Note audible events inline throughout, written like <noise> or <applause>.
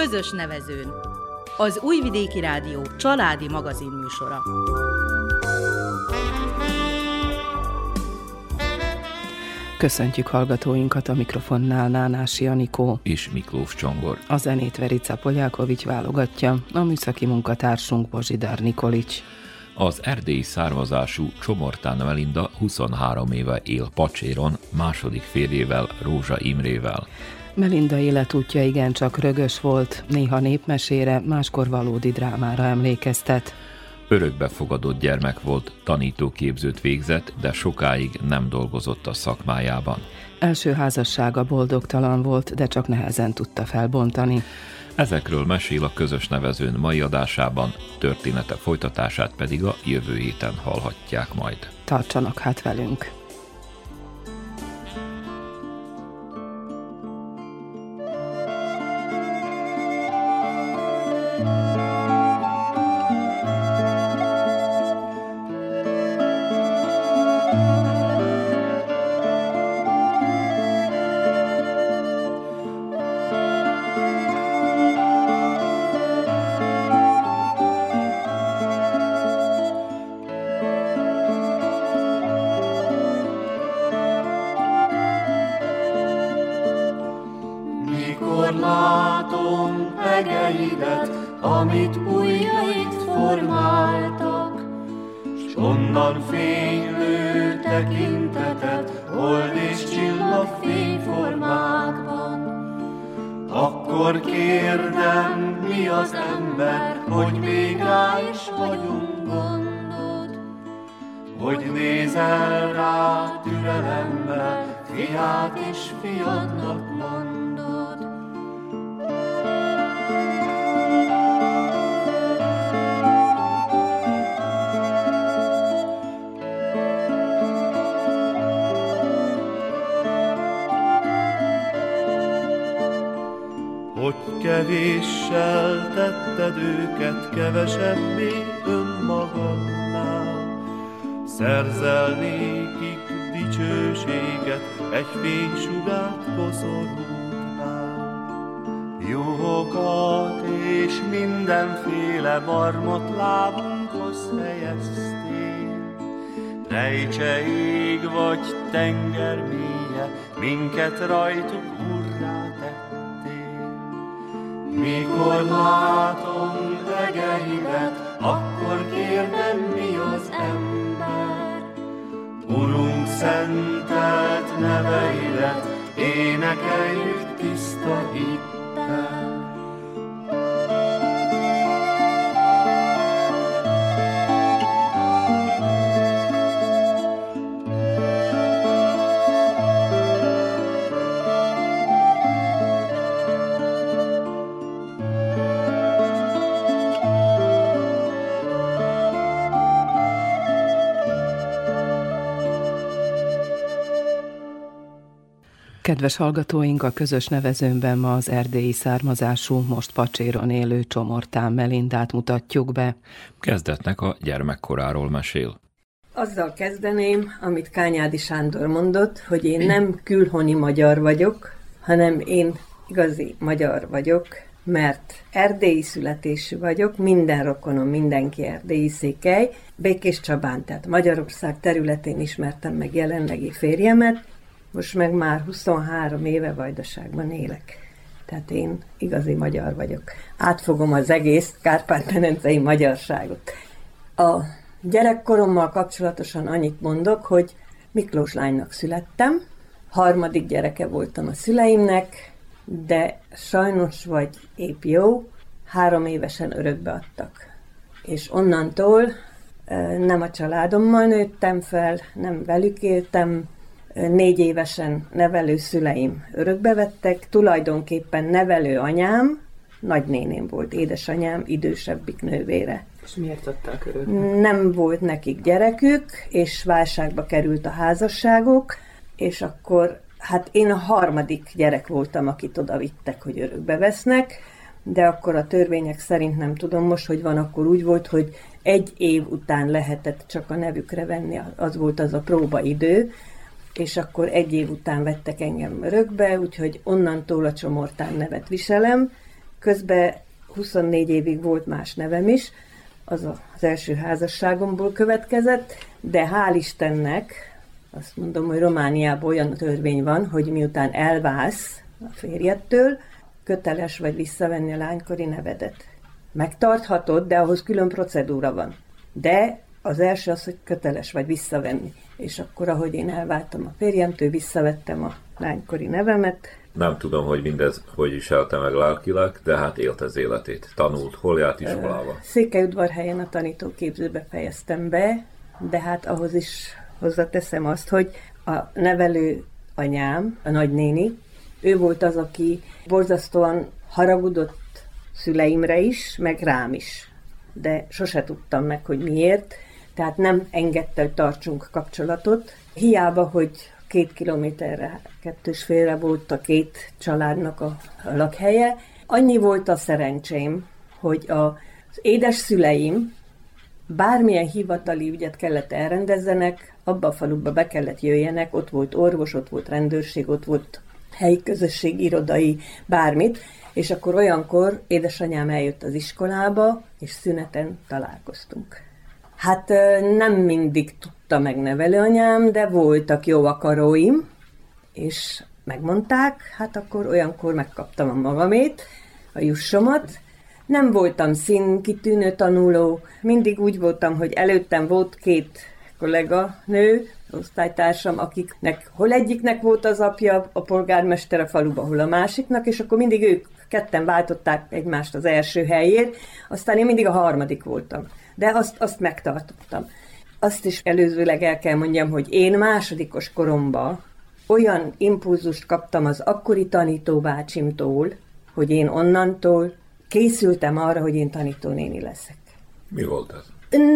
közös nevezőn. Az Újvidéki Rádió családi magazin műsora. Köszöntjük hallgatóinkat a mikrofonnál Nánási Anikó és Miklós Csongor. A zenét Verica Polyákovics válogatja, a műszaki munkatársunk Bozsidár Nikolics. Az erdélyi származású Csomortán Melinda 23 éve él Pacséron, második férjével, Rózsa Imrével. Melinda életútja igencsak rögös volt, néha népmesére, máskor valódi drámára emlékeztet. Örökbefogadott gyermek volt, tanítóképzőt végzett, de sokáig nem dolgozott a szakmájában. Első házassága boldogtalan volt, de csak nehezen tudta felbontani. Ezekről mesél a közös nevezőn mai adásában, története folytatását pedig a jövő héten hallhatják majd. Tartsanak hát velünk! Akkor kérdem, mi az ember, hogy még rá is vagyunk gondod, hogy nézel rá türelemmel, fiát és fiadnak mond. Kevéssel tetted őket kevesebbé önmagadnál. Szerzel nékik dicsőséget, egy fénysugárt koszorútnál. Juhokat és mindenféle barmot lábunkhoz helyeztél. Rejtse ég vagy tenger mélye, minket rajtuk Mikor látom egeidet, akkor kérdem, mi az ember. Urunk, szentelt neveidet, énekeljük tiszta hittel. Kedves hallgatóink, a közös nevezőnben ma az erdélyi származású, most pacséron élő Csomortán Melindát mutatjuk be. Kezdetnek a gyermekkoráról mesél. Azzal kezdeném, amit Kányádi Sándor mondott, hogy én nem külhoni magyar vagyok, hanem én igazi magyar vagyok, mert erdélyi születésű vagyok, minden rokonom, mindenki erdélyi székely, Békés Csabán, tehát Magyarország területén ismertem meg jelenlegi férjemet, most meg már 23 éve vajdaságban élek. Tehát én igazi magyar vagyok. Átfogom az egész kárpát-menencei magyarságot. A gyerekkorommal kapcsolatosan annyit mondok, hogy Miklós lánynak születtem, harmadik gyereke voltam a szüleimnek, de sajnos vagy épp jó, három évesen örökbe adtak. És onnantól nem a családommal nőttem fel, nem velük éltem, négy évesen nevelő szüleim örökbevettek, tulajdonképpen nevelő anyám, nagynéném volt, édesanyám, idősebbik nővére. És miért adták örökbe? Nem volt nekik gyerekük, és válságba került a házasságok, és akkor hát én a harmadik gyerek voltam, akit oda vittek, hogy örökbe vesznek, de akkor a törvények szerint nem tudom most, hogy van, akkor úgy volt, hogy egy év után lehetett csak a nevükre venni, az volt az a próbaidő, és akkor egy év után vettek engem örökbe, úgyhogy onnantól a csomortán nevet viselem, Közben 24 évig volt más nevem is, az az első házasságomból következett, de hál' Istennek, azt mondom, hogy Romániában olyan törvény van, hogy miután elválsz a férjettől, köteles vagy visszavenni a lánykori nevedet. Megtarthatod, de ahhoz külön procedúra van. De az első az, hogy köteles vagy visszavenni. És akkor, ahogy én elváltam a férjemtől, visszavettem a lánykori nevemet. Nem tudom, hogy mindez hogy is elte meg lelkileg, de hát élt az életét. Tanult, hol járt iskolába? Székelyudvarhelyen a tanítóképzőbe fejeztem be, de hát ahhoz is hozzáteszem azt, hogy a nevelő anyám, a nagynéni, ő volt az, aki borzasztóan haragudott szüleimre is, meg rám is. De sose tudtam meg, hogy miért. Tehát nem engedte, hogy tartsunk kapcsolatot. Hiába, hogy két kilométerre, kettős félre volt a két családnak a, lakhelye. Annyi volt a szerencsém, hogy a, az édes szüleim bármilyen hivatali ügyet kellett elrendezzenek, abba a faluba be kellett jöjjenek, ott volt orvos, ott volt rendőrség, ott volt helyi közösség, irodai, bármit, és akkor olyankor édesanyám eljött az iskolába, és szüneten találkoztunk. Hát nem mindig tudta meg nevelőanyám, de voltak jó akaróim, és megmondták, hát akkor olyankor megkaptam a magamét, a jussomat. Nem voltam színkitűnő tanuló, mindig úgy voltam, hogy előttem volt két kollega nő, osztálytársam, akiknek hol egyiknek volt az apja, a polgármester a faluba, hol a másiknak, és akkor mindig ők ketten váltották egymást az első helyért, aztán én mindig a harmadik voltam. De azt, azt megtartottam. Azt is előzőleg el kell mondjam, hogy én másodikos koromban olyan impulzust kaptam az akkori tanítóbácsimtól, hogy én onnantól készültem arra, hogy én tanítónéni leszek. Mi volt az?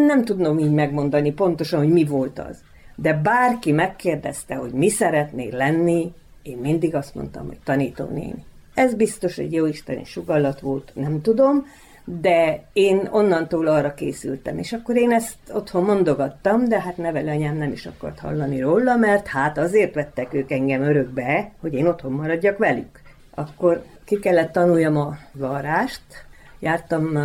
Nem tudom így megmondani pontosan, hogy mi volt az. De bárki megkérdezte, hogy mi szeretnél lenni, én mindig azt mondtam, hogy tanítónéni. Ez biztos egy jó isteni sugallat volt, nem tudom, de én onnantól arra készültem, és akkor én ezt otthon mondogattam, de hát nevelőanyám nem is akart hallani róla, mert hát azért vettek ők engem örökbe, hogy én otthon maradjak velük. Akkor ki kellett tanuljam a varrást, jártam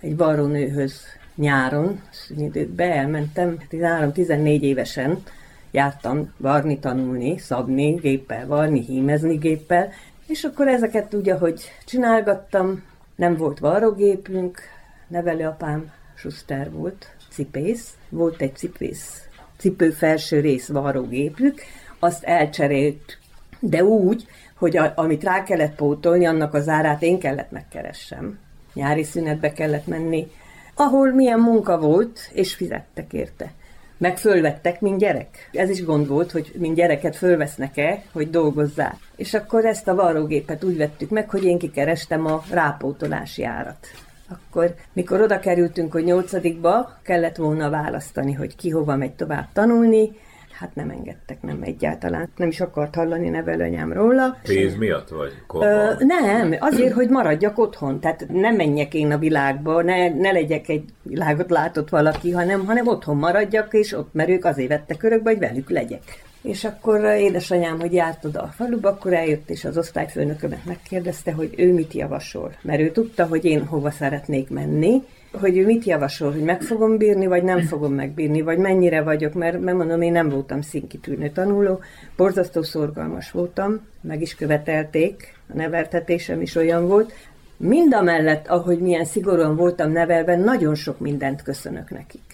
egy varrónőhöz nyáron, szünidőkbe elmentem, 13-14 évesen jártam varni, tanulni, szabni géppel, varni, hímezni géppel, és akkor ezeket úgy, ahogy csinálgattam, nem volt varrógépünk, nevelőapám Schuster volt, cipész, volt egy cipész, cipő felső rész varrógépük, azt elcserélt, de úgy, hogy a, amit rá kellett pótolni, annak az árát én kellett megkeressem. Nyári szünetbe kellett menni, ahol milyen munka volt, és fizettek érte. Meg fölvettek, mint gyerek. Ez is gond volt, hogy mint gyereket fölvesznek-e, hogy dolgozzák. És akkor ezt a varrógépet úgy vettük meg, hogy én kikerestem a rápótolási árat. Akkor, mikor oda kerültünk, hogy nyolcadikba, kellett volna választani, hogy ki hova megy tovább tanulni, hát nem engedtek, nem egyáltalán. Nem is akart hallani nevelőanyám róla. Pénz miatt vagy? Ö, nem, azért, hogy maradjak otthon. Tehát nem menjek én a világba, ne, ne legyek egy világot látott valaki, hanem, hanem otthon maradjak, és ott, mert ők azért vettek örökbe, hogy velük legyek. És akkor édesanyám, hogy járt oda a faluba, akkor eljött, és az osztályfőnökömet megkérdezte, hogy ő mit javasol. Mert ő tudta, hogy én hova szeretnék menni, hogy ő mit javasol, hogy meg fogom bírni, vagy nem fogom megbírni, vagy mennyire vagyok, mert, mert mondom, én nem voltam színkitűnő tanuló, borzasztó szorgalmas voltam, meg is követelték, a neveltetésem is olyan volt. Mind a mellett, ahogy milyen szigorúan voltam nevelve, nagyon sok mindent köszönök nekik.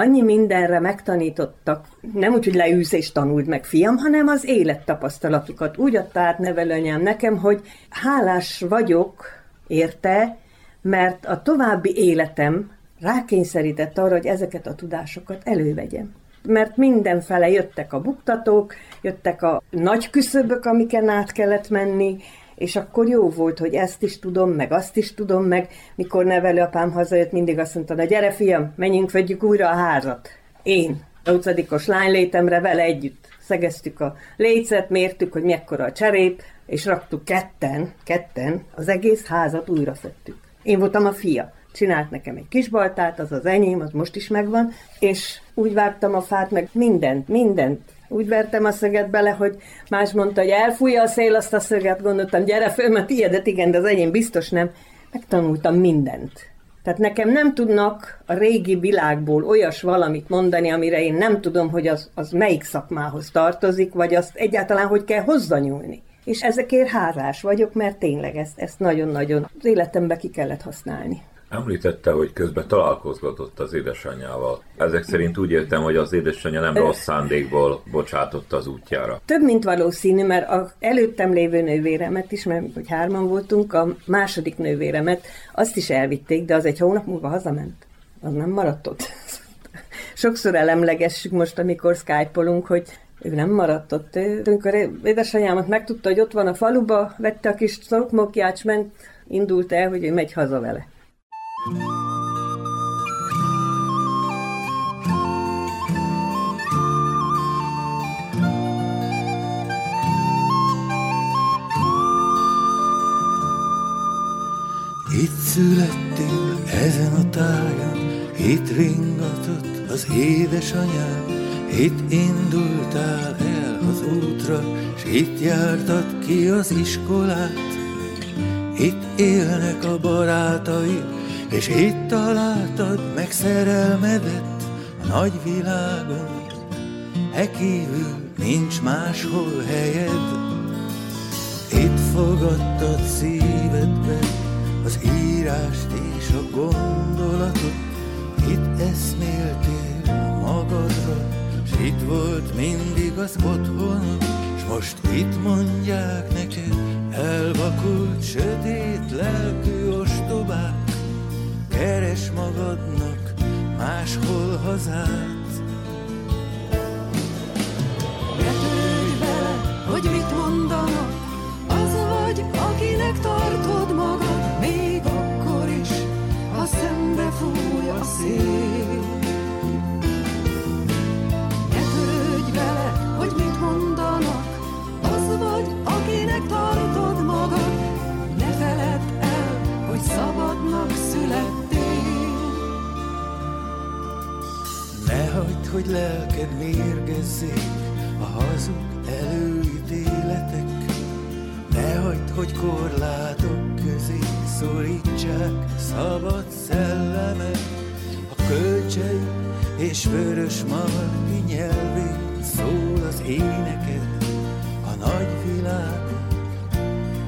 Annyi mindenre megtanítottak, nem úgy, hogy leülsz és tanuld meg, fiam, hanem az élettapasztalatukat úgy adta át nevelőanyám nekem, hogy hálás vagyok érte, mert a további életem rákényszerített arra, hogy ezeket a tudásokat elővegyem. Mert mindenfele jöttek a buktatók, jöttek a nagy küszöbök, amiken át kellett menni, és akkor jó volt, hogy ezt is tudom, meg azt is tudom, meg mikor nevelőapám hazajött, mindig azt mondta, na gyere fiam, menjünk, vegyük újra a házat. Én, a utcadikos lánylétemre vele együtt szegeztük a lécet, mértük, hogy mekkora a cserép, és raktuk ketten, ketten, az egész házat újra szedtük. Én voltam a fia. csinált nekem egy kis baltát, az az enyém, az most is megvan, és úgy vágtam a fát, meg mindent, mindent. Úgy vertem a szöget bele, hogy más mondta, hogy elfújja a szél azt a szöget, gondoltam, gyere föl, mert tiédet igen, de az enyém biztos nem. Megtanultam mindent. Tehát nekem nem tudnak a régi világból olyas valamit mondani, amire én nem tudom, hogy az, az melyik szakmához tartozik, vagy azt egyáltalán hogy kell hozzanyúlni. És ezekért hálás vagyok, mert tényleg ezt, ezt nagyon-nagyon az életembe ki kellett használni. Említette, hogy közben találkozgatott az édesanyjával. Ezek szerint úgy értem, hogy az édesanyja nem rossz szándékból bocsátotta az útjára. Több, mint valószínű, mert a előttem lévő nővéremet is, mert hogy hárman voltunk, a második nővéremet, azt is elvitték, de az egy hónap múlva hazament. Az nem maradt ott. <laughs> Sokszor elemlegessük most, amikor skype hogy ő nem maradt ott. Amikor édesanyámat megtudta, hogy ott van a faluba, vette a kis szokmokját, ment, indult el, hogy ő megy haza vele. Itt születtél ezen a tájon, itt ringatott az édesanyád, itt indultál el az útra, s itt jártad ki az iskolát. Itt élnek a barátaid, és itt találtad meg szerelmedet a nagy világon. E kívül nincs máshol helyed, itt fogadtad szívedbe az írást és a gondolatot, itt eszméltél magadra, s itt volt mindig az otthon, s most itt mondják neked, elvakult, sötét lelkű keres magadnak máshol hazát. Ne törődj vele, hogy mit mondanak, az vagy, akinek tartod hogy lelked mérgezzék a hazug előítéletek. Ne hagyd, hogy korlátok közé szorítsák szabad szellemet. A kölcsei és vörös marti nyelvén szól az éneked a nagy világon.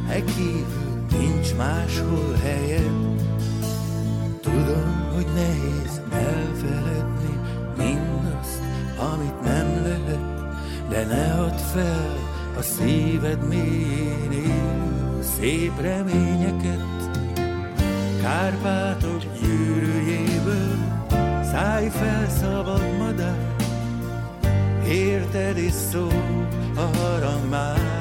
E kívül nincs máshol helyed. Tudom, hogy nehéz elfeledni fel a szíved mélyén élő szép reményeket. Kárpátok gyűrűjéből szállj fel szabad madár, érted és szól a harang már.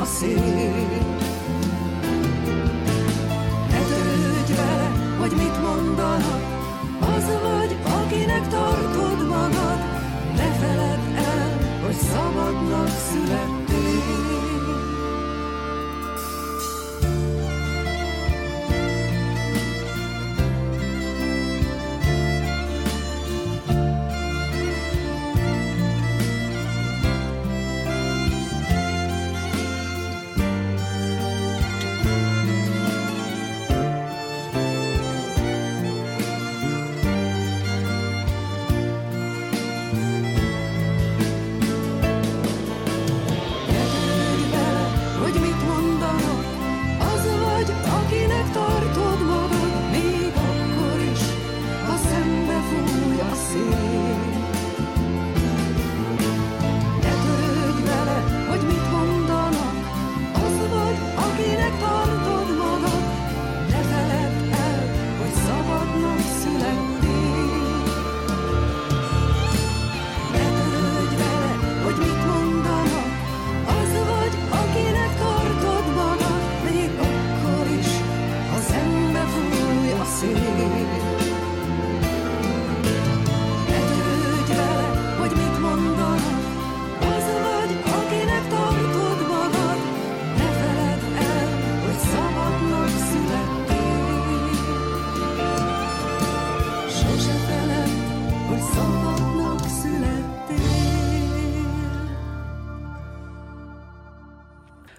A szél. Ne törődj vele, hogy mit mondanak, az vagy, akinek tartod magad, ne feledd el, hogy szabadnak születtél.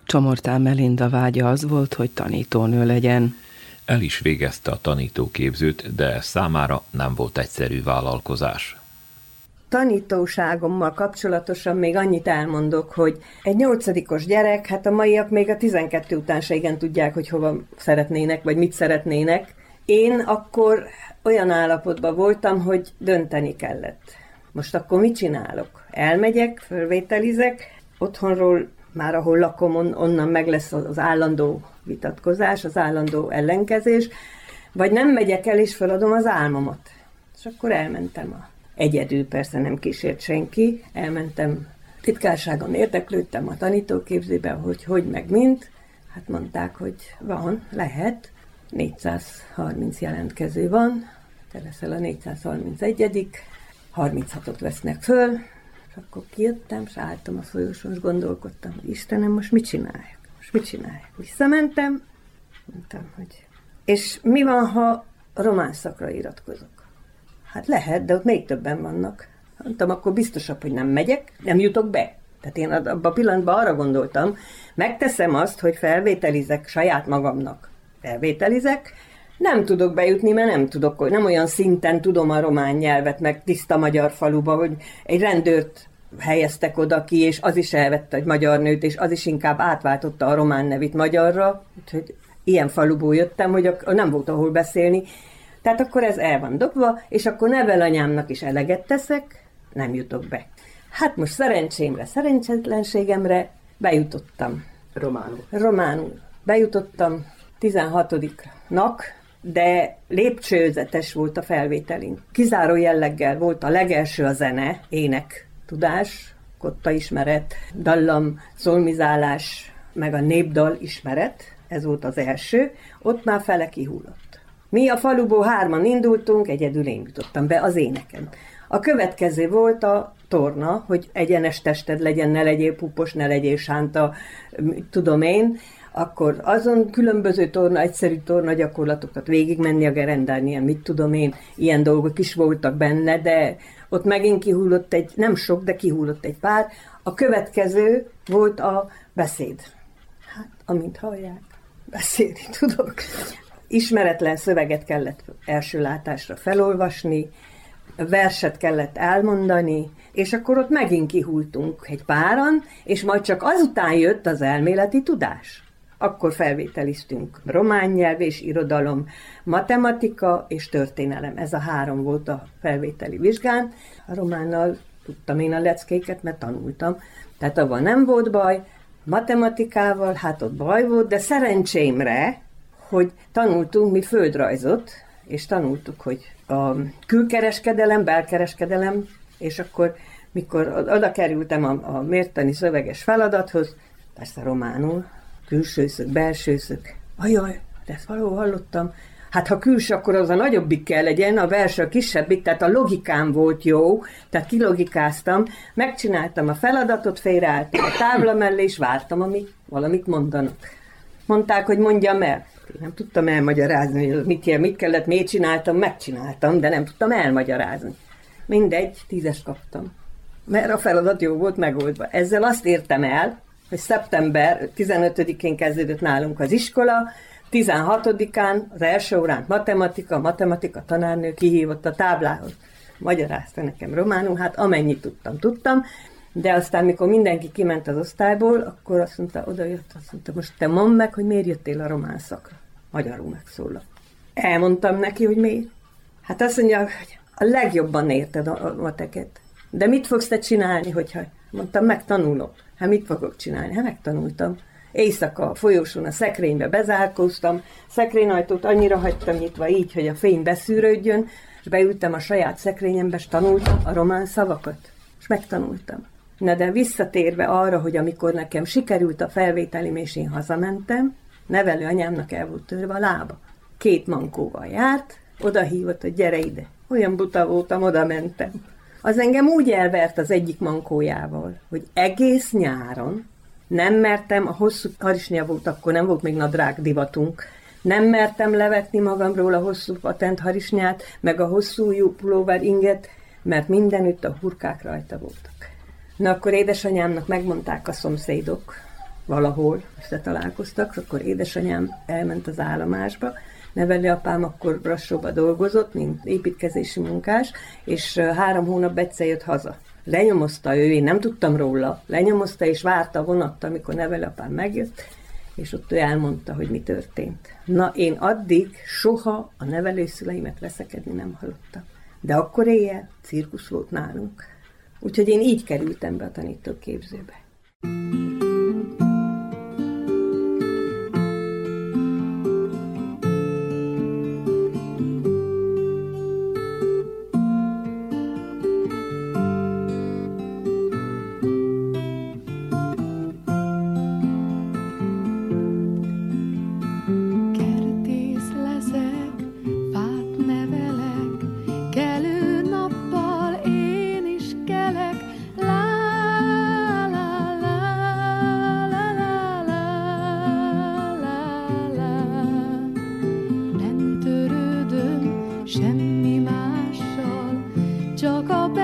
Csomortán Melinda vágya az volt, hogy tanítónő legyen. El is végezte a tanítóképzőt, de számára nem volt egyszerű vállalkozás. Tanítóságommal kapcsolatosan még annyit elmondok, hogy egy nyolcadikos gyerek, hát a maiak még a 12 után se igen tudják, hogy hova szeretnének, vagy mit szeretnének. Én akkor olyan állapotban voltam, hogy dönteni kellett. Most akkor mit csinálok? Elmegyek, fölvételizek, otthonról már ahol lakom, on, onnan meg lesz az állandó vitatkozás, az állandó ellenkezés, vagy nem megyek el és feladom az álmomat. És akkor elmentem a egyedül, persze nem kísért senki, elmentem titkárságon érdeklődtem a tanítóképzőben, hogy hogy meg mint. Hát mondták, hogy van, lehet, 430 jelentkező van, te leszel a 431 36-ot vesznek föl, és akkor kijöttem, és álltam a folyosón, és gondolkodtam, hogy Istenem, most mit csináljak? Most mit csináljak? Visszamentem, mondtam, hogy... És mi van, ha román szakra iratkozok? Hát lehet, de ott még többen vannak. Mondtam, akkor biztosabb, hogy nem megyek, nem jutok be. Tehát én abban a pillanatban arra gondoltam, megteszem azt, hogy felvételizek saját magamnak. Felvételizek, nem tudok bejutni, mert nem tudok, nem olyan szinten tudom a román nyelvet, meg tiszta magyar faluba, hogy egy rendőrt helyeztek oda ki, és az is elvette egy magyar nőt, és az is inkább átváltotta a román nevét magyarra, úgyhogy ilyen faluból jöttem, hogy nem volt ahol beszélni. Tehát akkor ez el van dobva, és akkor nevelanyámnak is eleget teszek, nem jutok be. Hát most szerencsémre, szerencsétlenségemre bejutottam. Románul. Románul. Bejutottam 16-nak, de lépcsőzetes volt a felvételünk. Kizáró jelleggel volt a legelső a zene, ének, tudás, kotta ismeret, dallam, szolmizálás, meg a népdal ismeret, ez volt az első, ott már fele kihullott. Mi a faluból hárman indultunk, egyedül én jutottam be az éneken. A következő volt a torna, hogy egyenes tested legyen, ne legyél pupos, ne legyél sánta, tudom én, akkor azon különböző torna, egyszerű torna gyakorlatokat végigmenni a gerendán, ilyen mit tudom én, ilyen dolgok is voltak benne, de ott megint kihullott egy, nem sok, de kihullott egy pár. A következő volt a beszéd. Hát, amint hallják, beszélni tudok. Ismeretlen szöveget kellett első látásra felolvasni, verset kellett elmondani, és akkor ott megint kihultunk egy páran, és majd csak azután jött az elméleti tudás. Akkor felvételiztünk román nyelv és irodalom, matematika és történelem. Ez a három volt a felvételi vizsgán. A románnal tudtam én a leckéket, mert tanultam. Tehát abban nem volt baj. Matematikával, hát ott baj volt, de szerencsémre, hogy tanultunk mi földrajzot, és tanultuk, hogy a külkereskedelem, belkereskedelem, és akkor, mikor oda kerültem a, a mértani szöveges feladathoz, persze románul, külsőszög, belsőszög. Ajaj, de ezt valahol hallottam. Hát ha külső, akkor az a nagyobbik kell legyen, a belső a kisebbik, tehát a logikám volt jó, tehát kilogikáztam, megcsináltam a feladatot, félreálltam a tábla mellé, és vártam, amíg valamit mondanak. Mondták, hogy mondjam el. Én nem tudtam elmagyarázni, hogy mit, mit kellett, miért csináltam, megcsináltam, de nem tudtam elmagyarázni. Mindegy, tízes kaptam. Mert a feladat jó volt megoldva. Ezzel azt értem el, hogy szeptember 15-én kezdődött nálunk az iskola, 16-án az első órán matematika, matematika tanárnő kihívott a táblához. Magyarázta nekem románul, hát amennyit tudtam, tudtam, de aztán, mikor mindenki kiment az osztályból, akkor azt mondta, oda jött, azt mondta, most te mondd meg, hogy miért jöttél a román szakra. Magyarul megszólal. Elmondtam neki, hogy miért. Hát azt mondja, hogy a legjobban érted a mateket. De mit fogsz te csinálni, hogyha... Mondtam, megtanulok. Hát mit fogok csinálni? Hát megtanultam. Éjszaka a folyosón a szekrénybe bezárkóztam, szekrényajtót annyira hagytam nyitva így, hogy a fény beszűrődjön, és beültem a saját szekrényembe, és tanultam a román szavakat. És megtanultam. Na de visszatérve arra, hogy amikor nekem sikerült a felvételim, és én hazamentem, nevelő anyámnak el volt törve a lába. Két mankóval járt, oda hívott, hogy gyere ide. Olyan buta voltam, oda mentem. Az engem úgy elvert az egyik mankójával, hogy egész nyáron nem mertem, a hosszú harisnya volt, akkor nem volt még nadrág divatunk, nem mertem levetni magamról a hosszú patent harisnyát, meg a hosszú pulóver inget, mert mindenütt a hurkák rajta voltak. Na akkor édesanyámnak megmondták a szomszédok, valahol összetalálkoztak, akkor édesanyám elment az állomásba, nevelőapám akkor Brassóba dolgozott, mint építkezési munkás, és három hónap egyszer jött haza. Lenyomozta ő, én nem tudtam róla, lenyomozta és várta a vonatta, amikor nevelőapám megjött, és ott ő elmondta, hogy mi történt. Na, én addig soha a nevelőszüleimet veszekedni nem hallottam. De akkor éjjel cirkusz volt nálunk. Úgyhogy én így kerültem be a tanítóképzőbe. thank you Joko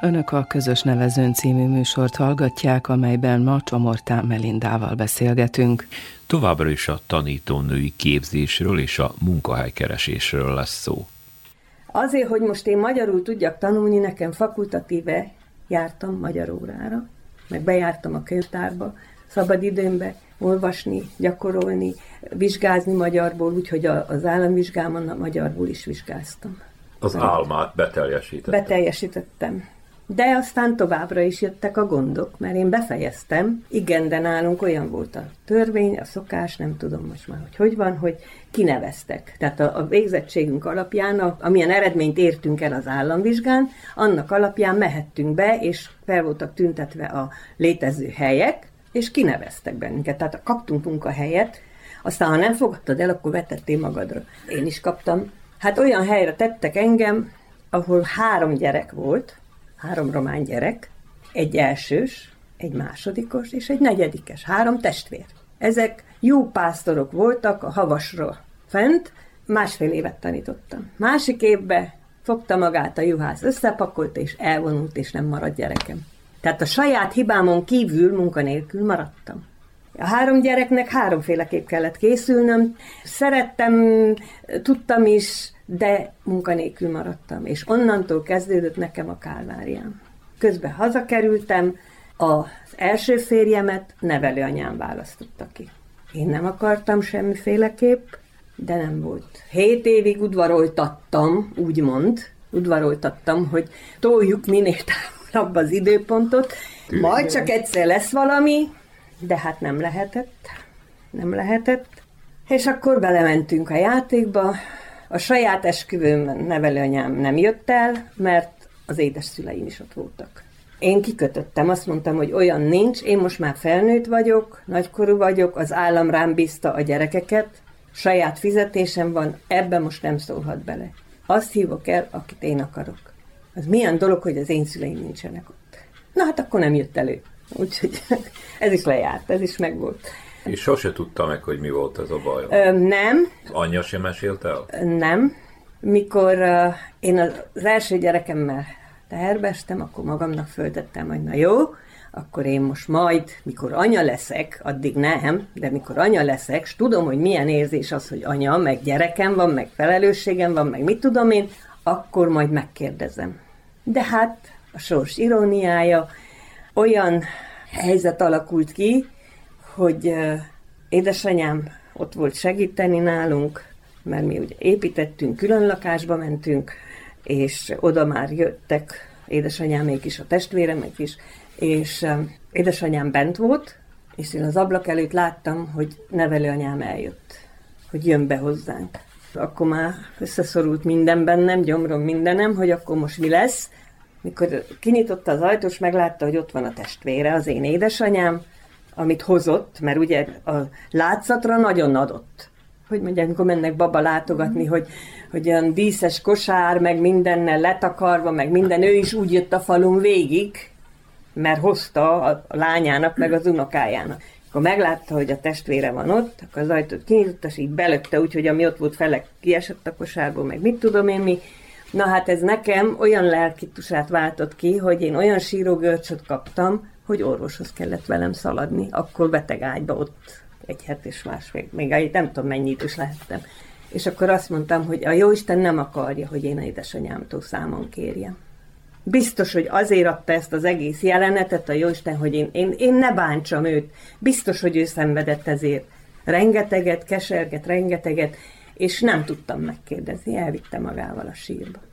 Önök a Közös Nevezőn című műsort hallgatják, amelyben ma Csomortán Melindával beszélgetünk. Továbbra is a tanítónői képzésről és a munkahelykeresésről lesz szó. Azért, hogy most én magyarul tudjak tanulni, nekem fakultatíve jártam magyar órára, meg bejártam a könyvtárba, szabad időmbe olvasni, gyakorolni, vizsgázni magyarból, úgyhogy az államvizsgámon a magyarból is vizsgáztam. Az álmát beteljesítette. Beteljesítettem. De aztán továbbra is jöttek a gondok, mert én befejeztem. Igen, de nálunk olyan volt a törvény, a szokás, nem tudom most már, hogy hogy van, hogy kineveztek. Tehát a, a végzettségünk alapján, a, amilyen eredményt értünk el az államvizsgán, annak alapján mehettünk be, és fel voltak tüntetve a létező helyek, és kineveztek bennünket. Tehát kaptunk munkahelyet, aztán ha nem fogadtad el, akkor vetettél magadra. Én is kaptam. Hát olyan helyre tettek engem, ahol három gyerek volt, három román gyerek, egy elsős, egy másodikos és egy negyedikes, három testvér. Ezek jó pásztorok voltak a havasról fent, másfél évet tanítottam. Másik évben fogta magát a juhász, összepakolta és elvonult, és nem maradt gyerekem. Tehát a saját hibámon kívül munkanélkül maradtam. A három gyereknek háromféleképp kellett készülnöm. Szerettem, tudtam is, de munkanélkül maradtam. És onnantól kezdődött nekem a kálváriám. Közben hazakerültem, az első férjemet nevelőanyám választotta ki. Én nem akartam semmiféleképp, de nem volt. Hét évig udvaroltattam, úgymond, udvaroltattam, hogy toljuk minél távolabb az időpontot, majd csak egyszer lesz valami, de hát nem lehetett, nem lehetett. És akkor belementünk a játékba. A saját esküvőmben nevelőanyám nem jött el, mert az édes szüleim is ott voltak. Én kikötöttem, azt mondtam, hogy olyan nincs, én most már felnőtt vagyok, nagykorú vagyok, az állam rám bízta a gyerekeket, saját fizetésem van, ebbe most nem szólhat bele. Azt hívok el, akit én akarok. Az milyen dolog, hogy az én szüleim nincsenek ott. Na hát akkor nem jött elő. Úgyhogy <laughs> ez is lejárt, ez is megvolt. És sose tudta meg, hogy mi volt ez a baj. Ö, nem, Az anyja sem mesélt el? nem. Mikor uh, én az, első gyerekemmel teherbestem, akkor magamnak föltettem, hogy na jó, akkor én most majd, mikor anya leszek, addig nem, de mikor anya leszek, és tudom, hogy milyen érzés az, hogy anya, meg gyerekem van, meg felelősségem van, meg mit tudom én, akkor majd megkérdezem. De hát a sors iróniája, olyan helyzet alakult ki, hogy édesanyám ott volt segíteni nálunk, mert mi ugye építettünk, külön lakásba mentünk, és oda már jöttek édesanyámék is, a testvéremek is, és édesanyám bent volt, és én az ablak előtt láttam, hogy nevelőanyám eljött, hogy jön be hozzánk. Akkor már összeszorult minden bennem, gyomrom mindenem, hogy akkor most mi lesz. Mikor kinyitotta az ajtós, és meglátta, hogy ott van a testvére, az én édesanyám, amit hozott, mert ugye a látszatra nagyon adott. Hogy mondják, amikor mennek baba látogatni, hogy, hogy olyan díszes kosár, meg mindennel letakarva, meg minden, ő is úgy jött a falun végig, mert hozta a lányának, meg az unokájának. Akkor meglátta, hogy a testvére van ott, akkor az ajtót kinyitotta, és így belökte, úgyhogy ami ott volt fele kiesett a kosárból, meg mit tudom én mi. Na hát ez nekem olyan lelkitusát váltott ki, hogy én olyan sírógörcsöt kaptam, hogy orvoshoz kellett velem szaladni. Akkor beteg ágyba ott egy het és másfél, még egy nem tudom mennyi idős lehettem. És akkor azt mondtam, hogy a Jóisten nem akarja, hogy én édesanyámtól számon kérjem. Biztos, hogy azért adta ezt az egész jelenetet a Jóisten, hogy én, én, én ne bántsam őt. Biztos, hogy ő szenvedett ezért. Rengeteget, keserget, rengeteget, és nem tudtam megkérdezni, elvitte magával a sírba.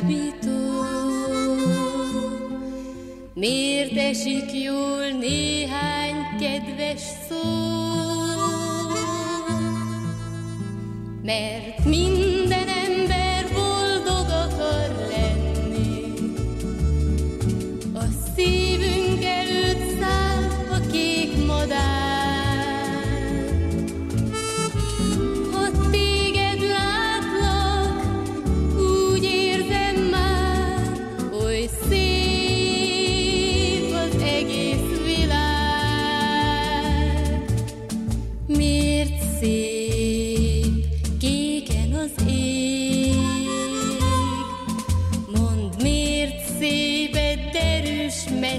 Csábító? Miért esik jól néhány kedves szó? Mert minden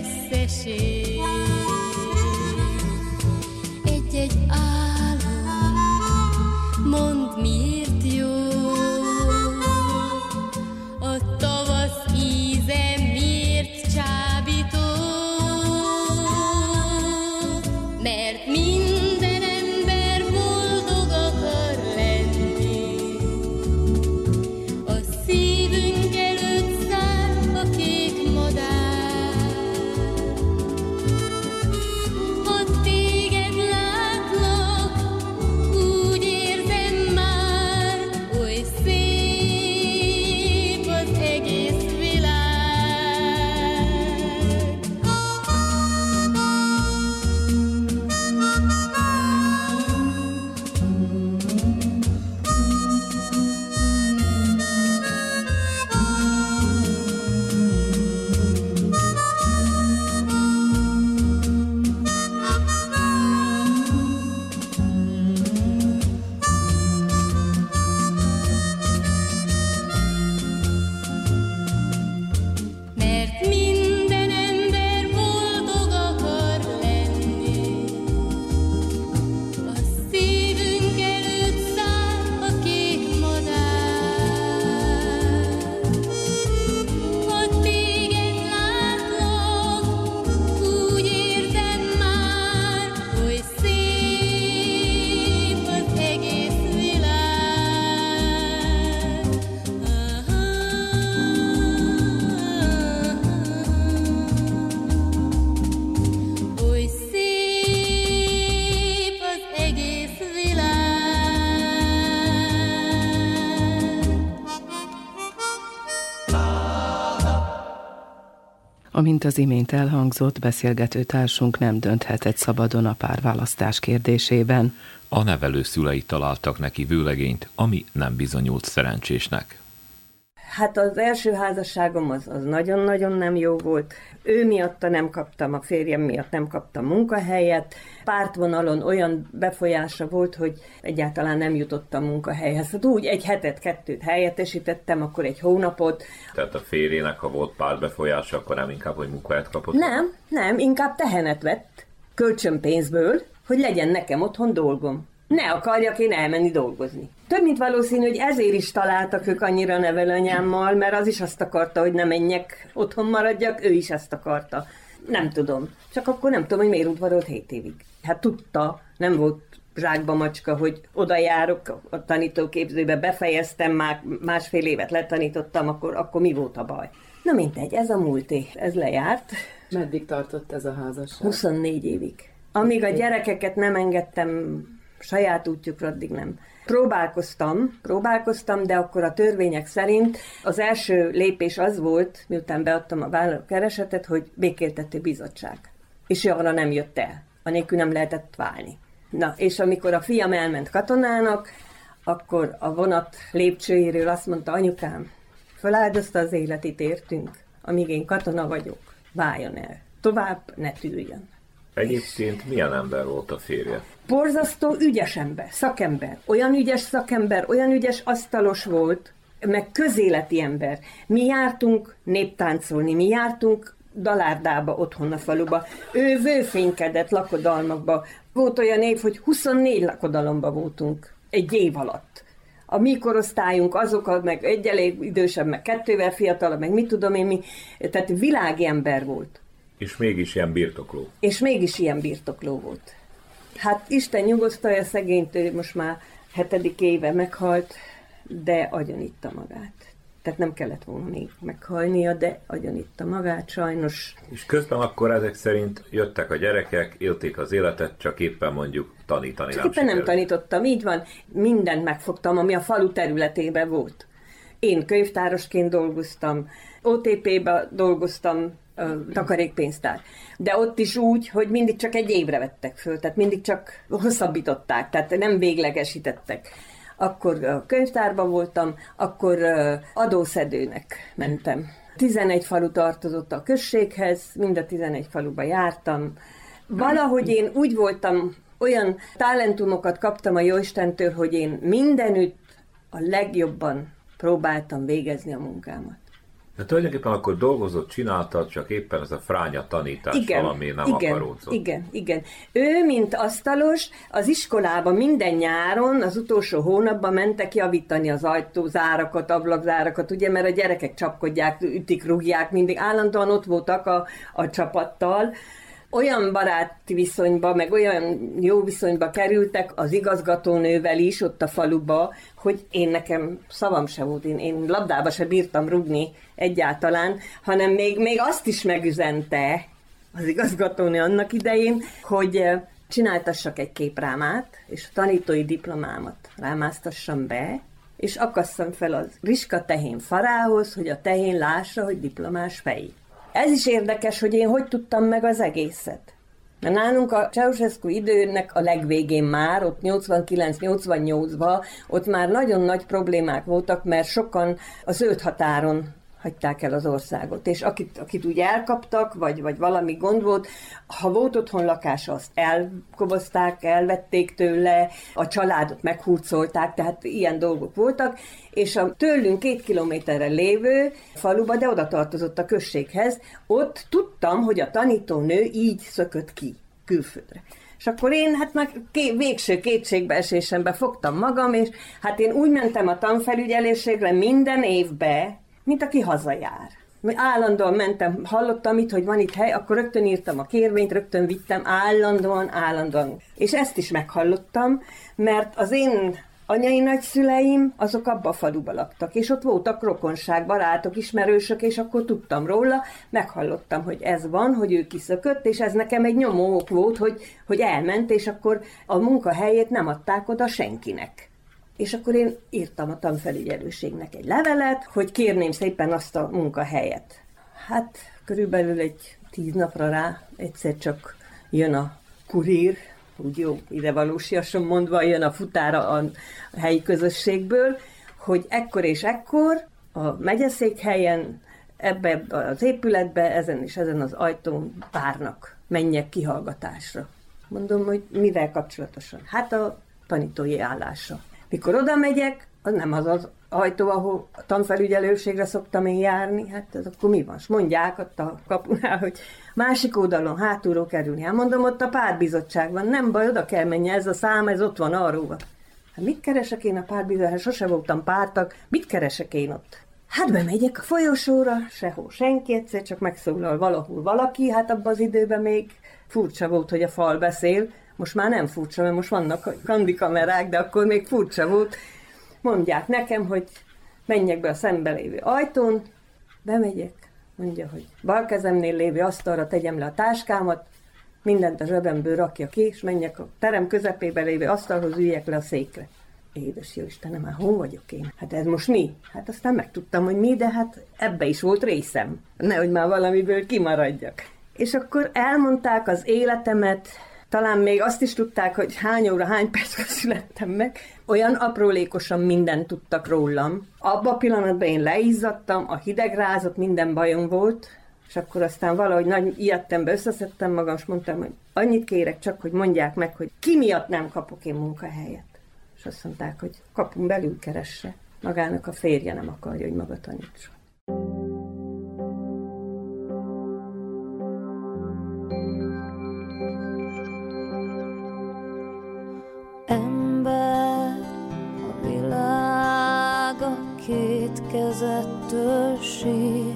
sécher. Amint az imént elhangzott, beszélgető társunk nem dönthetett szabadon a párválasztás kérdésében. A nevelő szülei találtak neki vőlegényt, ami nem bizonyult szerencsésnek. Hát az első házasságom az, az nagyon-nagyon nem jó volt. Ő miatta nem kaptam, a férjem miatt nem kaptam munkahelyet. Pártvonalon olyan befolyása volt, hogy egyáltalán nem jutottam munkahelyhez. Hát úgy egy hetet, kettőt helyettesítettem, akkor egy hónapot. Tehát a férjének, ha volt pártbefolyása, akkor nem inkább, hogy munkahelyet kapott? Nem, nem, inkább tehenet vett kölcsönpénzből, hogy legyen nekem otthon dolgom ne akarjak én elmenni dolgozni. Több mint valószínű, hogy ezért is találtak ők annyira nevelőanyámmal, mert az is azt akarta, hogy ne menjek, otthon maradjak, ő is ezt akarta. Nem tudom. Csak akkor nem tudom, hogy miért udvarolt 7 évig. Hát tudta, nem volt zsákba macska, hogy oda járok a tanítóképzőbe, befejeztem, már másfél évet letanítottam, akkor, akkor mi volt a baj? Na mindegy, ez a múlt év, ez lejárt. Meddig tartott ez a házasság? 24 évig. Amíg a gyerekeket nem engedtem saját útjukra addig nem. Próbálkoztam, próbálkoztam, de akkor a törvények szerint az első lépés az volt, miután beadtam a keresetet, hogy békéltető bizottság. És arra nem jött el. Anélkül nem lehetett válni. Na, és amikor a fiam elment katonának, akkor a vonat lépcsőjéről azt mondta, anyukám, feláldozta az életét értünk, amíg én katona vagyok, váljon el. Tovább ne tűjjön. Egyébként milyen ember volt a férje? Borzasztó ügyes ember, szakember. Olyan ügyes szakember, olyan ügyes asztalos volt, meg közéleti ember. Mi jártunk néptáncolni, mi jártunk dalárdába otthon a faluba. Ő vőfénykedett lakodalmakba. Volt olyan év, hogy 24 lakodalomba voltunk egy év alatt. A mi korosztályunk, azok, meg egyel idősebb, meg kettővel fiatalabb, meg mit tudom én mi, tehát világi ember volt. És mégis ilyen birtokló. És mégis ilyen birtokló volt. Hát Isten nyugosztalja szegényt, most már hetedik éve meghalt, de agyonitta magát. Tehát nem kellett volna még meghalnia, de agyonitta magát sajnos. És közben akkor ezek szerint jöttek a gyerekek, élték az életet, csak éppen mondjuk tanítani csak nem éppen nem tanítottam, így van. Mindent megfogtam, ami a falu területében volt. Én könyvtárosként dolgoztam, OTP-be dolgoztam, takarékpénztár. De ott is úgy, hogy mindig csak egy évre vettek föl, tehát mindig csak hosszabbították, tehát nem véglegesítettek. Akkor a könyvtárban voltam, akkor adószedőnek mentem. 11 falu tartozott a községhez, mind a 11 faluba jártam. Valahogy én úgy voltam, olyan talentumokat kaptam a Jóistentől, hogy én mindenütt a legjobban próbáltam végezni a munkámat. De tulajdonképpen akkor dolgozott, csináltad, csak éppen ez a fránya tanítás igen, valami nem igen, akaródzott. Igen, igen. Ő, mint asztalos, az iskolába minden nyáron, az utolsó hónapban mentek javítani az ajtózárakat, ablakzárakat, ugye, mert a gyerekek csapkodják, ütik, rúgják, mindig állandóan ott voltak a, a csapattal, olyan baráti viszonyba, meg olyan jó viszonyba kerültek az igazgatónővel is ott a faluba, hogy én nekem szavam se volt, én, én labdába se bírtam rugni egyáltalán, hanem még, még azt is megüzente az igazgatónő annak idején, hogy eh, csináltassak egy képrámát, és a tanítói diplomámat rámáztassam be, és akasszam fel az riska tehén farához, hogy a tehén lássa, hogy diplomás fejét. Ez is érdekes, hogy én hogy tudtam meg az egészet. Mert nálunk a Ceausescu időnek a legvégén már, ott 89-88-ban, ott már nagyon nagy problémák voltak, mert sokan az zöld határon hagyták el az országot. És akit, akit úgy elkaptak, vagy, vagy valami gond volt, ha volt otthon lakás, azt elkobozták, elvették tőle, a családot meghurcolták, tehát ilyen dolgok voltak, és a tőlünk két kilométerre lévő faluba, de oda tartozott a községhez, ott tudtam, hogy a tanítónő így szökött ki külföldre. És akkor én hát meg ké, végső kétségbeesésembe fogtam magam, és hát én úgy mentem a tanfelügyelésségre minden évbe, mint aki hazajár. Állandóan mentem, hallottam itt, hogy van itt hely, akkor rögtön írtam a kérvényt, rögtön vittem, állandóan, állandóan. És ezt is meghallottam, mert az én anyai nagyszüleim, azok abba a faluba laktak, és ott voltak rokonság, barátok, ismerősök, és akkor tudtam róla, meghallottam, hogy ez van, hogy ő kiszökött, és ez nekem egy nyomók volt, hogy, hogy elment, és akkor a munkahelyét nem adták oda senkinek. És akkor én írtam a tanfelügyelőségnek egy levelet, hogy kérném szépen azt a munkahelyet. Hát körülbelül egy tíz napra rá egyszer csak jön a kurír, úgy jó ide valósiasan mondva, jön a futára a helyi közösségből, hogy ekkor és ekkor a megyeszékhelyen ebbe az épületbe, ezen és ezen az ajtón várnak, menjek kihallgatásra. Mondom, hogy mivel kapcsolatosan? Hát a tanítói állásra. Mikor oda megyek, az nem az az ajtó, ahol a tanfelügyelőségre szoktam én járni, hát ez akkor mi van? S mondják ott a kapunál, hogy másik oldalon, hátulról kerülni. Hát mondom, ott a pártbizottság van, nem baj, oda kell menni, ez a szám, ez ott van arról. Hát mit keresek én a pártbizottság? Hát sose voltam pártak, mit keresek én ott? Hát bemegyek a folyosóra, sehol senki, egyszer csak megszólal valahol valaki, hát abban az időben még furcsa volt, hogy a fal beszél, most már nem furcsa, mert most vannak kandikamerák, de akkor még furcsa volt. Mondják nekem, hogy menjek be a szembe lévő ajtón, bemegyek, mondja, hogy bal kezemnél lévő asztalra tegyem le a táskámat, mindent a zsebemből rakja ki, és menjek a terem közepébe lévő asztalhoz, üljek le a székre. Édes jó Istenem, hát hol vagyok én? Hát ez most mi? Hát aztán megtudtam, hogy mi, de hát ebbe is volt részem. Nehogy már valamiből kimaradjak. És akkor elmondták az életemet, talán még azt is tudták, hogy hány óra, hány percre <laughs> születtem meg. Olyan aprólékosan mindent tudtak rólam. Abban a pillanatban én leizzadtam, a hideg rázott, minden bajom volt, és akkor aztán valahogy nagy ilyettembe összeszedtem magam, és mondtam, hogy annyit kérek csak, hogy mondják meg, hogy ki miatt nem kapok én munkahelyet. És azt mondták, hogy kapunk belül keresse. Magának a férje nem akarja, hogy maga tanítson. Két kezettől sír.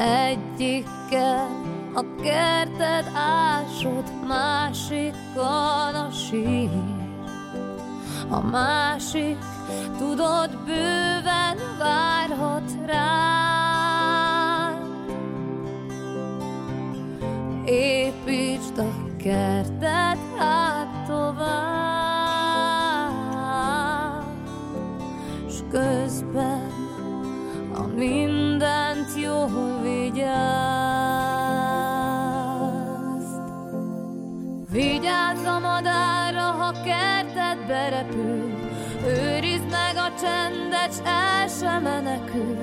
Egyikkel a kerted ásod, másikon a sír. A másik, tudod, bőven várhat rád. Építsd a kertet mindent jól vigyázd. Vigyázz a madárra, ha kerted berepül, őrizd meg a csendet, s el sem menekül.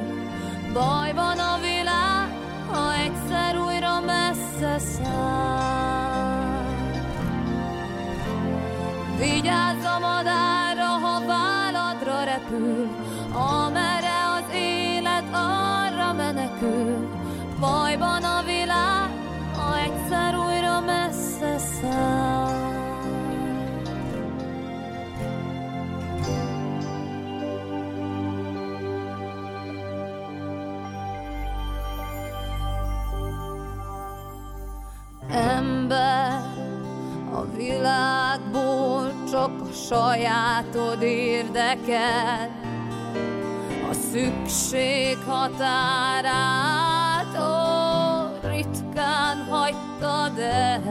Bajban a világ, ha egyszer újra messze száll. Vigyázz a madárra, ha váladra repül, amerre arra menekül. Bajban a világ, ha egyszer újra messze száll. Ember, a világból csak a sajátod érdekel, szükség határát ó, ritkán hagytad el.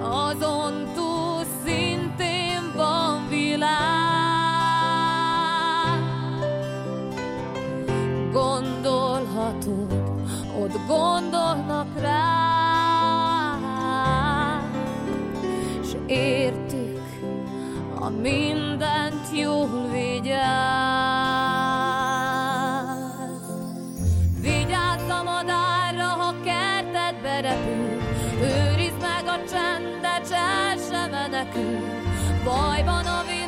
Azon túl szintén van világ, gondolhatod, ott gondolnak rá, s értik, a mindent jól Bajban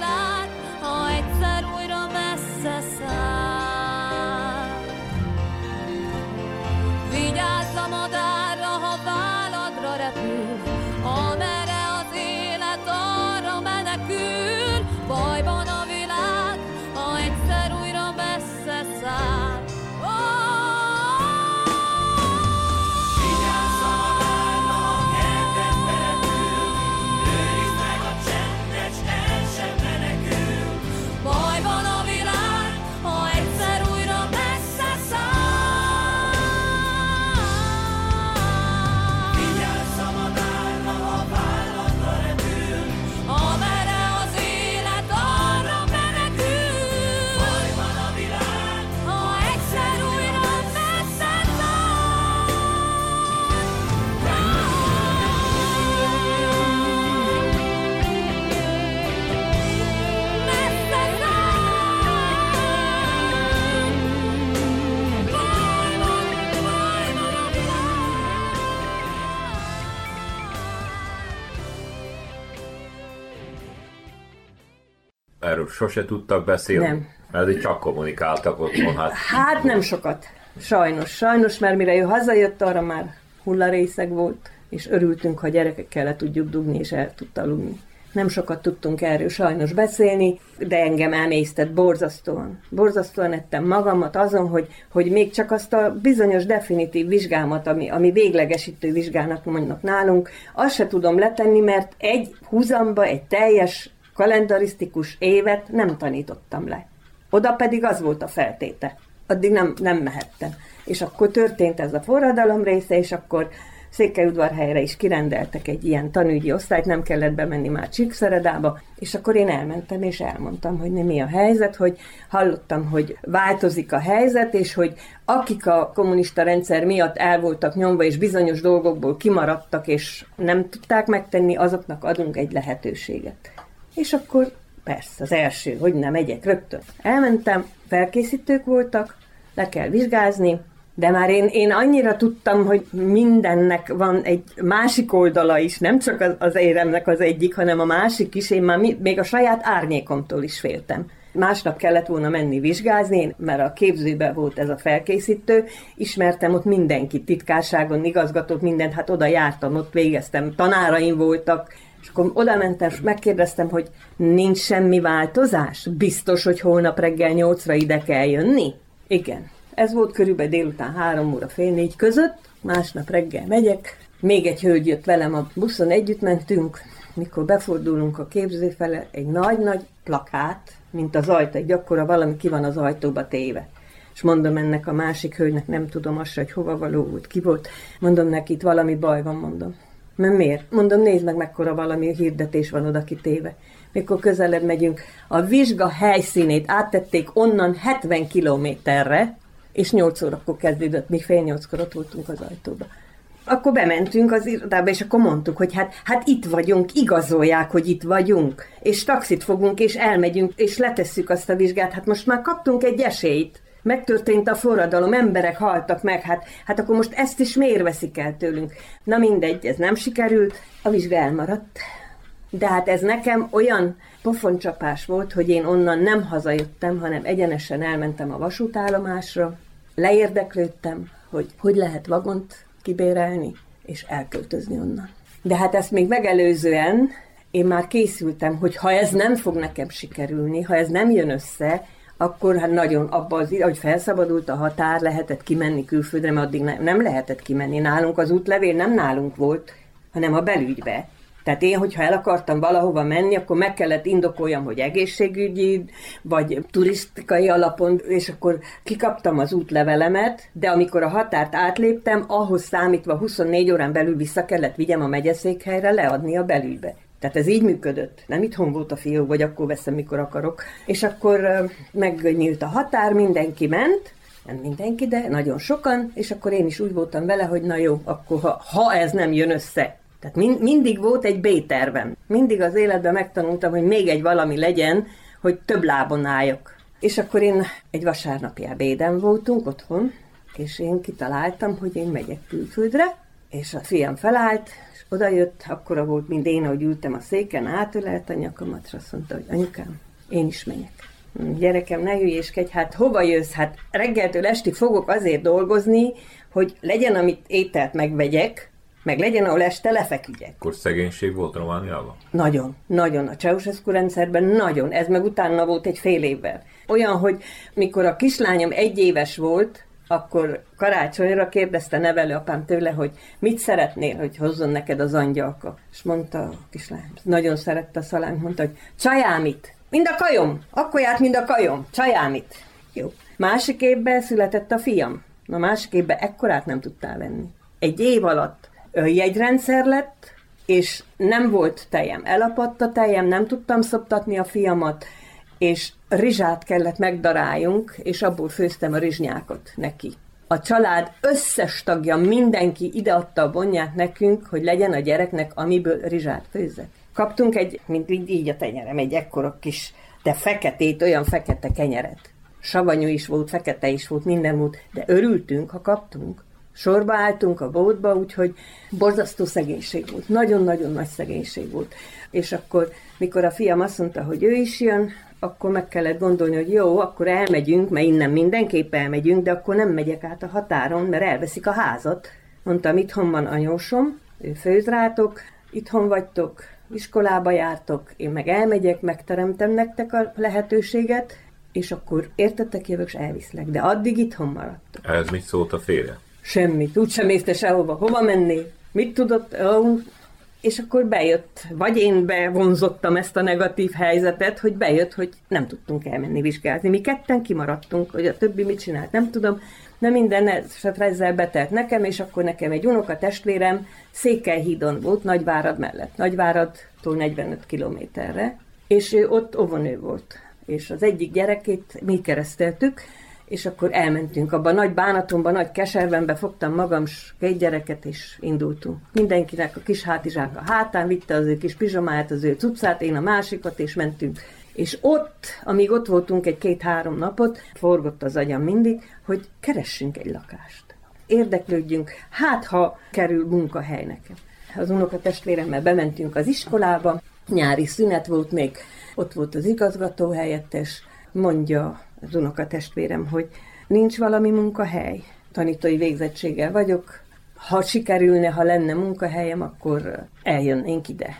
sose tudtak beszélni? Nem. Mert csak kommunikáltak otthon. Hát, Hát nem sokat. Sajnos, sajnos, mert mire ő hazajött, arra már hullarészeg volt, és örültünk, ha gyerekekkel le tudjuk dugni, és el tudta aludni. Nem sokat tudtunk erről sajnos beszélni, de engem emésztett borzasztóan. Borzasztóan ettem magamat azon, hogy, hogy még csak azt a bizonyos definitív vizsgámat, ami, ami véglegesítő vizsgának mondnak nálunk, azt se tudom letenni, mert egy húzamba, egy teljes kalendarisztikus évet nem tanítottam le. Oda pedig az volt a feltéte. Addig nem, nem mehettem. És akkor történt ez a forradalom része, és akkor Székelyudvarhelyre is kirendeltek egy ilyen tanügyi osztályt, nem kellett bemenni már Csíkszeredába, és akkor én elmentem, és elmondtam, hogy mi a helyzet, hogy hallottam, hogy változik a helyzet, és hogy akik a kommunista rendszer miatt el voltak nyomva, és bizonyos dolgokból kimaradtak, és nem tudták megtenni, azoknak adunk egy lehetőséget. És akkor persze, az első, hogy nem megyek rögtön. Elmentem, felkészítők voltak, le kell vizsgázni, de már én, én annyira tudtam, hogy mindennek van egy másik oldala is, nem csak az, az éremnek az egyik, hanem a másik is. Én már mi, még a saját árnyékomtól is féltem. Másnap kellett volna menni vizsgázni, mert a képzőben volt ez a felkészítő, ismertem ott mindenkit, titkárságon, igazgatók, mindent, hát oda jártam, ott végeztem, tanáraim voltak, és akkor oda mentem, és megkérdeztem, hogy nincs semmi változás? Biztos, hogy holnap reggel nyolcra ide kell jönni? Igen. Ez volt körülbelül délután három óra, fél négy között, másnap reggel megyek, még egy hölgy jött velem a buszon, együtt mentünk, mikor befordulunk a képző fele, egy nagy-nagy plakát, mint az ajtó, egy akkora valami ki van az ajtóba téve. És mondom ennek a másik hölgynek, nem tudom azt, hogy hova való volt, ki volt. Mondom neki, itt valami baj van, mondom. Mert miért? Mondom, nézd meg, mekkora valami hirdetés van oda kitéve. Mikor közelebb megyünk, a vizsga helyszínét áttették onnan 70 kilométerre, és 8 órakor kezdődött, mi fél nyolckor ott voltunk az ajtóba. Akkor bementünk az irodába, és akkor mondtuk, hogy hát, hát itt vagyunk, igazolják, hogy itt vagyunk, és taxit fogunk, és elmegyünk, és letesszük azt a vizsgát. Hát most már kaptunk egy esélyt. Megtörtént a forradalom, emberek haltak meg, hát, hát akkor most ezt is miért veszik el tőlünk? Na mindegy, ez nem sikerült, a vizsga elmaradt. De hát ez nekem olyan pofoncsapás volt, hogy én onnan nem hazajöttem, hanem egyenesen elmentem a vasútállomásra, leérdeklődtem, hogy hogy lehet vagont kibérelni, és elköltözni onnan. De hát ezt még megelőzően én már készültem, hogy ha ez nem fog nekem sikerülni, ha ez nem jön össze, akkor hát nagyon abban az hogy felszabadult a határ, lehetett kimenni külföldre, mert addig ne, nem lehetett kimenni. Nálunk az útlevél nem nálunk volt, hanem a belügybe. Tehát én, hogyha el akartam valahova menni, akkor meg kellett indokoljam, hogy egészségügyi, vagy turisztikai alapon, és akkor kikaptam az útlevelemet, de amikor a határt átléptem, ahhoz számítva 24 órán belül vissza kellett vigyem a megyeszékhelyre leadni a belügybe. Tehát ez így működött. Nem itthon volt a fiú, vagy akkor veszem, mikor akarok. És akkor megnyílt a határ, mindenki ment, nem mindenki, de nagyon sokan, és akkor én is úgy voltam vele, hogy na jó, akkor ha, ha ez nem jön össze, tehát mind, mindig volt egy B-tervem. Mindig az életben megtanultam, hogy még egy valami legyen, hogy több lábon álljak. És akkor én egy vasárnapi ebéden voltunk otthon, és én kitaláltam, hogy én megyek külföldre, és a fiam felállt, és odajött, akkora volt, mint én, ahogy ültem a széken, átölelt a nyakamat, és azt mondta, hogy anyukám, én is megyek. Gyerekem, ne hülyéskedj, hát hova jössz? Hát reggeltől estig fogok azért dolgozni, hogy legyen, amit ételt megvegyek, meg legyen, ahol este lefeküdjek. Akkor szegénység volt Romániában? Nagyon, nagyon. A Ceausescu rendszerben nagyon. Ez meg utána volt egy fél évvel. Olyan, hogy mikor a kislányom egy éves volt, akkor karácsonyra kérdezte nevelőapám tőle, hogy mit szeretnél, hogy hozzon neked az angyalka. És mondta a kislány, nagyon szerette a szalányt, mondta, hogy csajámit, mind a kajom, akkor járt, mind a kajom, csajámit. Jó. Másik évben született a fiam. Na másik évben ekkorát nem tudtál venni. Egy év alatt jegyrendszer lett, és nem volt tejem. Elapadt a tejem, nem tudtam szoptatni a fiamat, és rizsát kellett megdaráljunk, és abból főztem a rizsnyákot neki. A család összes tagja, mindenki ideadta a bonyát nekünk, hogy legyen a gyereknek, amiből rizsát főzzek. Kaptunk egy, mint így, így a tenyerem, egy ekkora kis, de feketét, olyan fekete kenyeret. Savanyú is volt, fekete is volt, minden volt, de örültünk, ha kaptunk. Sorba álltunk a bótba, úgyhogy borzasztó szegénység volt. Nagyon-nagyon nagy szegénység volt. És akkor, mikor a fiam azt mondta, hogy ő is jön, akkor meg kellett gondolni, hogy jó, akkor elmegyünk, mert innen mindenképp elmegyünk, de akkor nem megyek át a határon, mert elveszik a házat. Mondtam, itthon van anyósom, ő főz rátok, itthon vagytok, iskolába jártok, én meg elmegyek, megteremtem nektek a lehetőséget, és akkor értettek, jövök, és elviszlek. De addig itthon maradtok. Ez mit szólt a férje? Semmit, úgysem észte sehova. Hova menni? Mit tudott? Ó, és akkor bejött, vagy én bevonzottam ezt a negatív helyzetet, hogy bejött, hogy nem tudtunk elmenni vizsgázni. Mi ketten kimaradtunk, hogy a többi mit csinált, nem tudom, de minden esetre ezzel betelt nekem, és akkor nekem egy unoka testvérem Székelyhídon volt, Nagyvárad mellett, Nagyváradtól 45 kilométerre, és ő ott óvonő volt. És az egyik gyerekét mi kereszteltük, és akkor elmentünk abba nagy bánatomba, nagy keservembe, fogtam magam két gyereket, és indultunk. Mindenkinek a kis hátizsák a hátán, vitte az ő kis pizsamáját, az ő cuccát, én a másikat, és mentünk. És ott, amíg ott voltunk egy két-három napot, forgott az agyam mindig, hogy keressünk egy lakást. Érdeklődjünk, hát ha kerül munkahely nekem. Az unoka testvéremmel bementünk az iskolába, nyári szünet volt még, ott volt az igazgató helyettes, mondja az unoka testvérem, hogy nincs valami munkahely. Tanítói végzettséggel vagyok, ha sikerülne, ha lenne munkahelyem, akkor eljönnénk ide.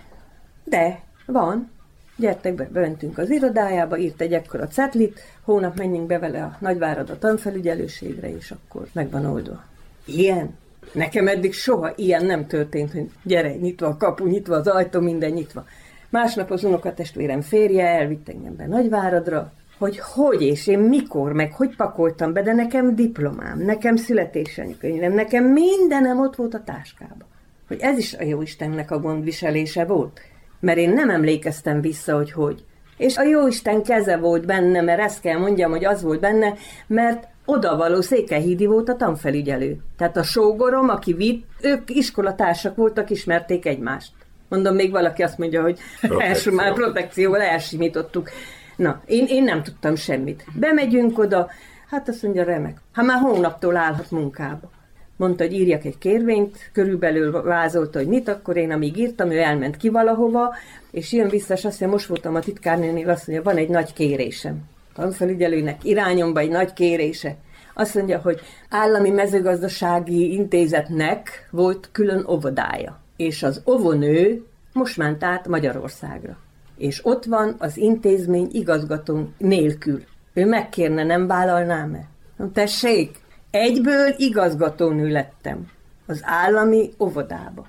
De van, gyertek be, bementünk az irodájába, írt egy ekkora cetlit, hónap menjünk be vele a Nagyvárad a tanfelügyelőségre, és akkor meg van oldva. Ilyen? Nekem eddig soha ilyen nem történt, hogy gyere, nyitva a kapu, nyitva az ajtó, minden nyitva. Másnap az unokatestvérem férje elvitt engem be Nagyváradra, hogy hogy és én mikor, meg hogy pakoltam be, de nekem diplomám, nekem születésanykönyvem, nekem mindenem ott volt a táskában. Hogy ez is a Jóistennek a gondviselése volt. Mert én nem emlékeztem vissza, hogy hogy. És a Jóisten keze volt benne, mert ezt kell mondjam, hogy az volt benne, mert odavaló Székelyhídi volt a tanfelügyelő. Tehát a sógorom, aki vitt, ők iskolatársak voltak, ismerték egymást. Mondom, még valaki azt mondja, hogy első már protekcióval elsimítottuk. Na, én, én nem tudtam semmit. Bemegyünk oda, hát azt mondja, remek. Hát már hónaptól állhat munkába. Mondta, hogy írjak egy kérvényt, körülbelül vázolta, hogy mit, akkor én amíg írtam, ő elment ki valahova, és jön vissza, és azt mondja, most voltam a titkárnénél, azt mondja, van egy nagy kérésem. Tanfelügyelőnek irányomba egy nagy kérése. Azt mondja, hogy állami mezőgazdasági intézetnek volt külön óvodája, és az óvonő most ment át Magyarországra és ott van az intézmény igazgató nélkül. Ő megkérne, nem vállalnám-e? Na, tessék, egyből igazgatónő lettem az állami óvodába.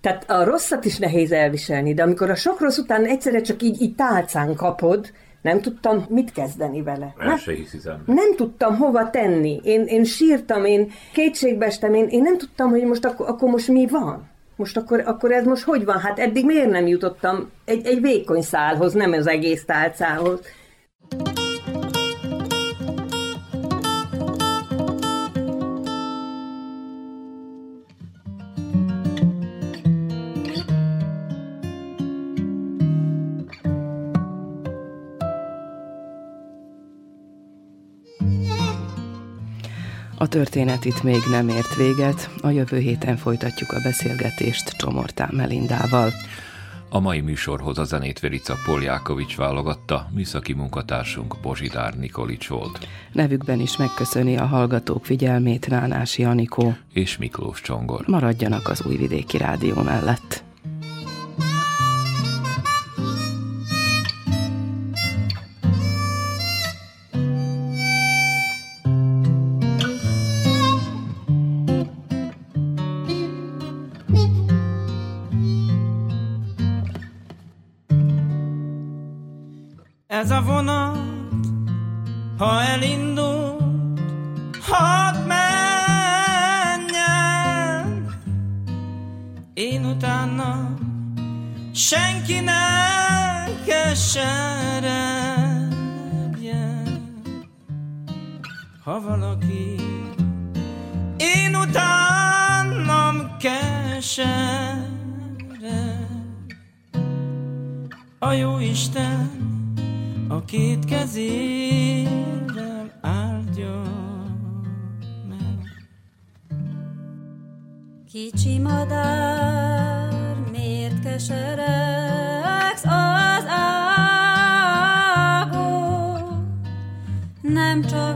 Tehát a rosszat is nehéz elviselni, de amikor a sok rossz után egyszerre csak így, így tálcán kapod, nem tudtam mit kezdeni vele. El se hiszem. Nem tudtam hova tenni. Én, én sírtam, én kétségbeestem, én, én nem tudtam, hogy most akkor, akkor most mi van. Most akkor, akkor ez most hogy van? Hát eddig miért nem jutottam egy, egy vékony szálhoz, nem az egész tálcához? A történet itt még nem ért véget, a jövő héten folytatjuk a beszélgetést Csomortán Melindával. A mai műsorhoz a zenét Verica Poljákovics válogatta, műszaki munkatársunk Bozsidár Nikolics volt. Nevükben is megköszöni a hallgatók figyelmét Nánási Anikó. És Miklós Csongor. Maradjanak az Újvidéki Rádió mellett. Ez a vonat, ha elindult, hadd menjen. Én utána senki ne keseredjen. Ha valaki én utánam kesered, a jó Isten két kezével áldja meg. Kicsi madár, miért keseregsz az ágon? Nem csak